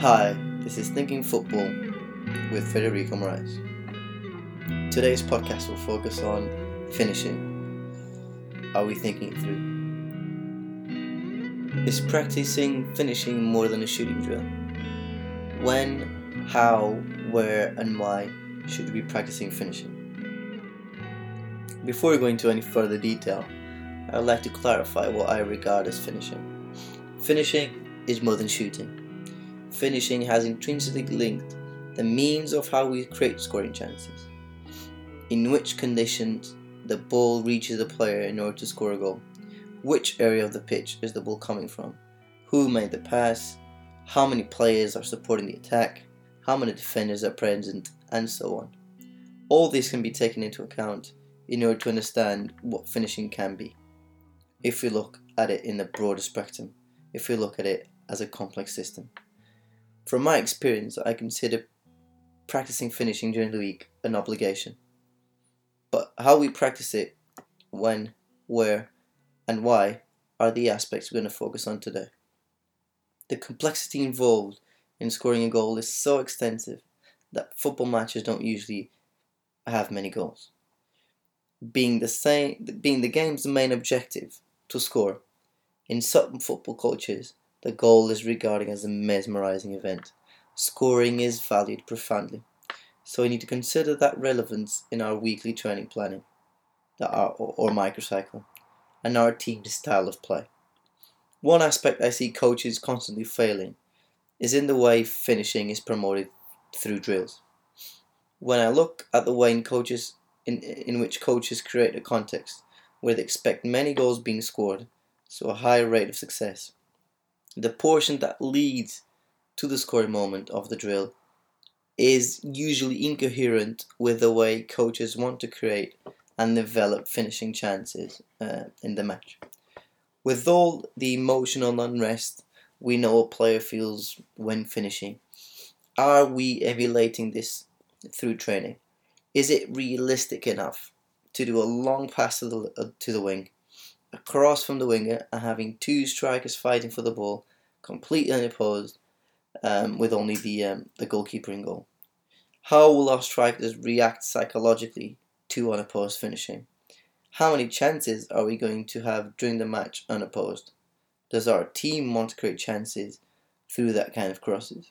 Hi, this is Thinking Football with Federico Moraes. Today's podcast will focus on finishing. Are we thinking through? Is practicing finishing more than a shooting drill? When, how, where, and why should we be practicing finishing? Before we go into any further detail, I would like to clarify what I regard as finishing. Finishing is more than shooting finishing has intrinsically linked the means of how we create scoring chances, in which conditions the ball reaches the player in order to score a goal, which area of the pitch is the ball coming from, who made the pass, how many players are supporting the attack, how many defenders are present, and so on. All this can be taken into account in order to understand what finishing can be, if we look at it in the broader spectrum, if we look at it as a complex system. From my experience, I consider practicing finishing during the week an obligation. But how we practice it, when, where, and why are the aspects we're going to focus on today. The complexity involved in scoring a goal is so extensive that football matches don't usually have many goals. Being the same, being the game's main objective to score, in certain football cultures, the goal is regarded as a mesmerizing event. Scoring is valued profoundly. So we need to consider that relevance in our weekly training planning or, or microcycle and our team's style of play. One aspect I see coaches constantly failing is in the way finishing is promoted through drills. When I look at the way in coaches in, in which coaches create a context where they expect many goals being scored, so a high rate of success, the portion that leads to the scoring moment of the drill is usually incoherent with the way coaches want to create and develop finishing chances uh, in the match. With all the emotional unrest we know a player feels when finishing, are we emulating this through training? Is it realistic enough to do a long pass to the, uh, to the wing, a cross from the winger, and having two strikers fighting for the ball, completely unopposed, um, with only the um, the goalkeeper in goal. How will our strikers react psychologically to unopposed finishing? How many chances are we going to have during the match unopposed? Does our team want to create chances through that kind of crosses?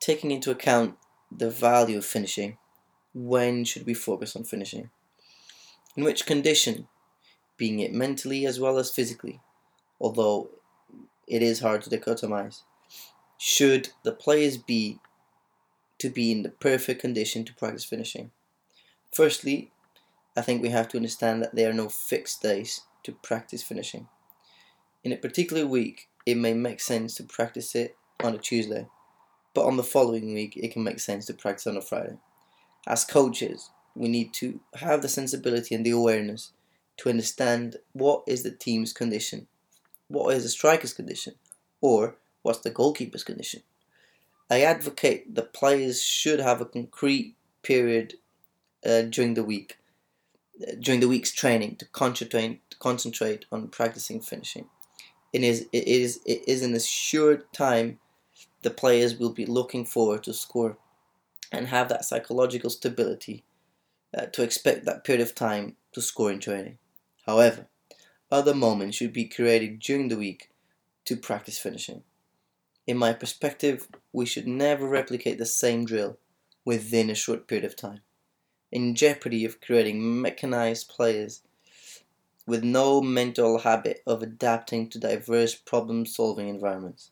Taking into account the value of finishing, when should we focus on finishing? In which condition, being it mentally as well as physically, although it is hard to dichotomize. Should the players be to be in the perfect condition to practice finishing? Firstly, I think we have to understand that there are no fixed days to practice finishing. In a particular week, it may make sense to practice it on a Tuesday, but on the following week, it can make sense to practice on a Friday. As coaches, we need to have the sensibility and the awareness to understand what is the team's condition what is the striker's condition or what's the goalkeeper's condition. I advocate the players should have a concrete period uh, during the week, uh, during the week's training to concentrate concentrate on practicing finishing. It is it is it is an assured time the players will be looking forward to score and have that psychological stability uh, to expect that period of time to score in training. However, other moments should be created during the week to practice finishing. In my perspective, we should never replicate the same drill within a short period of time, in jeopardy of creating mechanized players with no mental habit of adapting to diverse problem solving environments.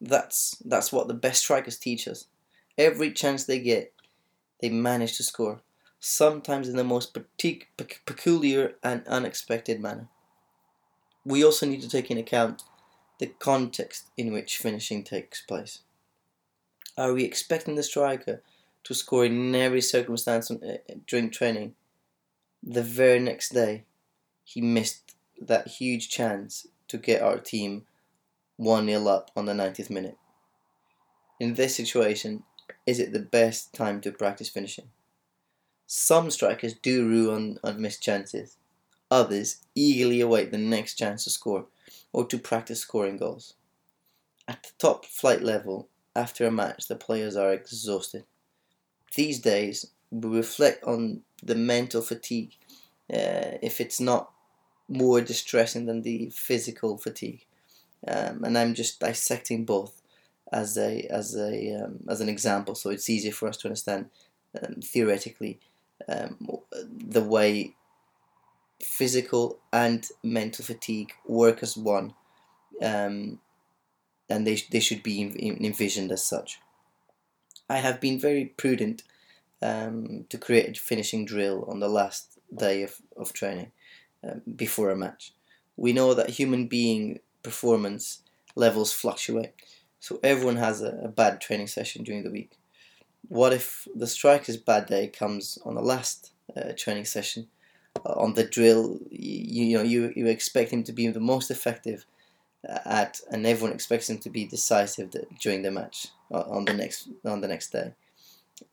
That's, that's what the best strikers teach us. Every chance they get, they manage to score, sometimes in the most peculiar and unexpected manner we also need to take into account the context in which finishing takes place. Are we expecting the striker to score in every circumstance uh, during training? The very next day, he missed that huge chance to get our team 1 0 up on the 90th minute. In this situation, is it the best time to practice finishing? Some strikers do rue on, on missed chances, Others eagerly await the next chance to score or to practice scoring goals. At the top flight level, after a match, the players are exhausted. These days, we reflect on the mental fatigue, uh, if it's not more distressing than the physical fatigue. Um, and I'm just dissecting both as a as a um, as an example, so it's easier for us to understand um, theoretically um, the way physical and mental fatigue work as one, um, and they they should be envisioned as such. I have been very prudent um, to create a finishing drill on the last day of, of training um, before a match. We know that human being performance levels fluctuate, so everyone has a, a bad training session during the week. What if the striker's bad day comes on the last uh, training session? Uh, on the drill, you, you know you, you expect him to be the most effective uh, at, and everyone expects him to be decisive during the match uh, on the next on the next day.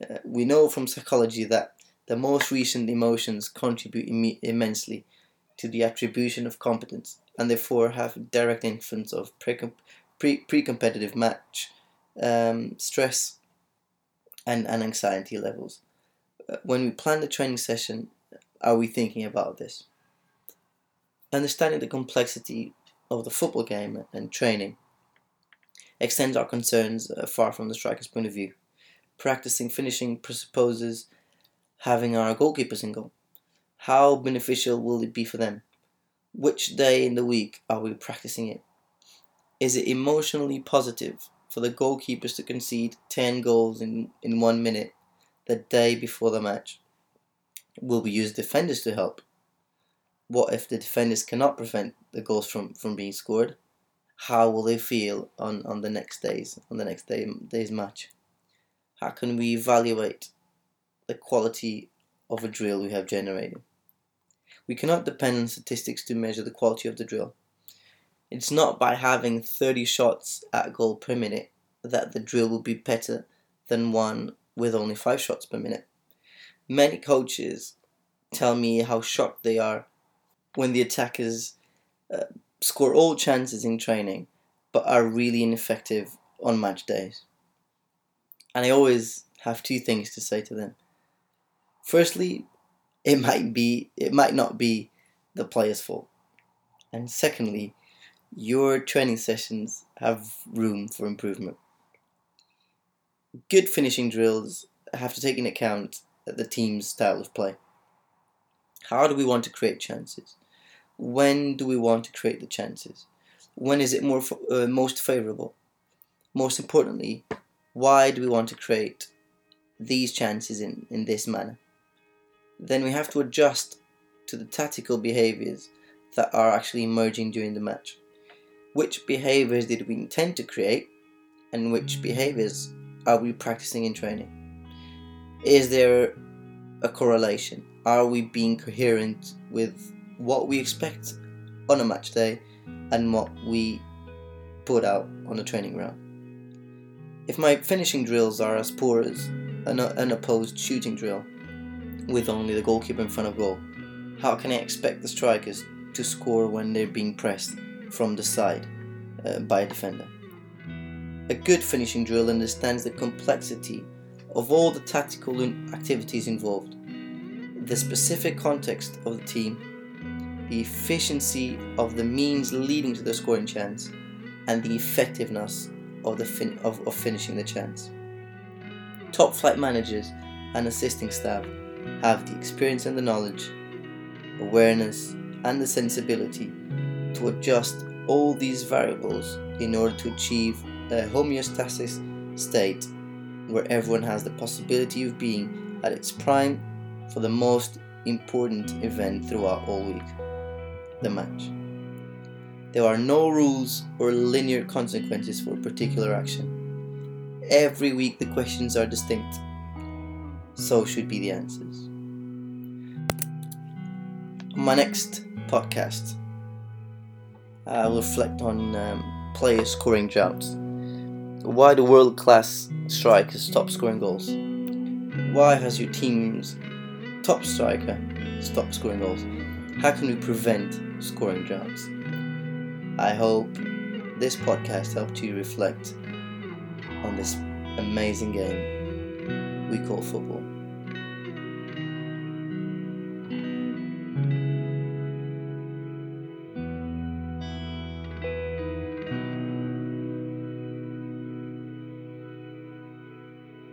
Uh, we know from psychology that the most recent emotions contribute Im- immensely to the attribution of competence and therefore have direct influence of pre pre competitive match um, stress and, and anxiety levels. Uh, when we plan the training session, are we thinking about this? Understanding the complexity of the football game and training extends our concerns uh, far from the striker's point of view. Practicing finishing presupposes having our goalkeepers in goal. How beneficial will it be for them? Which day in the week are we practicing it? Is it emotionally positive for the goalkeepers to concede 10 goals in, in one minute the day before the match? Will we use defenders to help? What if the defenders cannot prevent the goals from, from being scored? How will they feel on, on the next days on the next day day's match? How can we evaluate the quality of a drill we have generated? We cannot depend on statistics to measure the quality of the drill. It's not by having 30 shots at goal per minute that the drill will be better than one with only 5 shots per minute. Many coaches tell me how shocked they are when the attackers uh, score all chances in training but are really ineffective on match days. And I always have two things to say to them. Firstly, it might be it might not be the player's fault. And secondly, your training sessions have room for improvement. Good finishing drills have to take into account the team's style of play. How do we want to create chances? When do we want to create the chances? When is it more uh, most favorable? Most importantly, why do we want to create these chances in, in this manner? Then we have to adjust to the tactical behaviors that are actually emerging during the match which behaviors did we intend to create and which hmm. behaviors are we practicing in training? Is there a correlation? Are we being coherent with what we expect on a match day and what we put out on a training ground? If my finishing drills are as poor as an unopposed shooting drill with only the goalkeeper in front of goal, how can I expect the strikers to score when they're being pressed from the side uh, by a defender. A good finishing drill understands the complexity of all the tactical activities involved, the specific context of the team, the efficiency of the means leading to the scoring chance, and the effectiveness of, the fin- of, of finishing the chance. Top flight managers and assisting staff have the experience and the knowledge, awareness, and the sensibility to adjust all these variables in order to achieve a homeostasis state where everyone has the possibility of being at its prime for the most important event throughout all week the match. There are no rules or linear consequences for a particular action. Every week the questions are distinct. So should be the answers. On my next podcast, I'll reflect on um, player scoring droughts. Why do world class strikers stop scoring goals? Why has your team's top striker stopped scoring goals? How can we prevent scoring droughts? I hope this podcast helped you reflect on this amazing game we call football.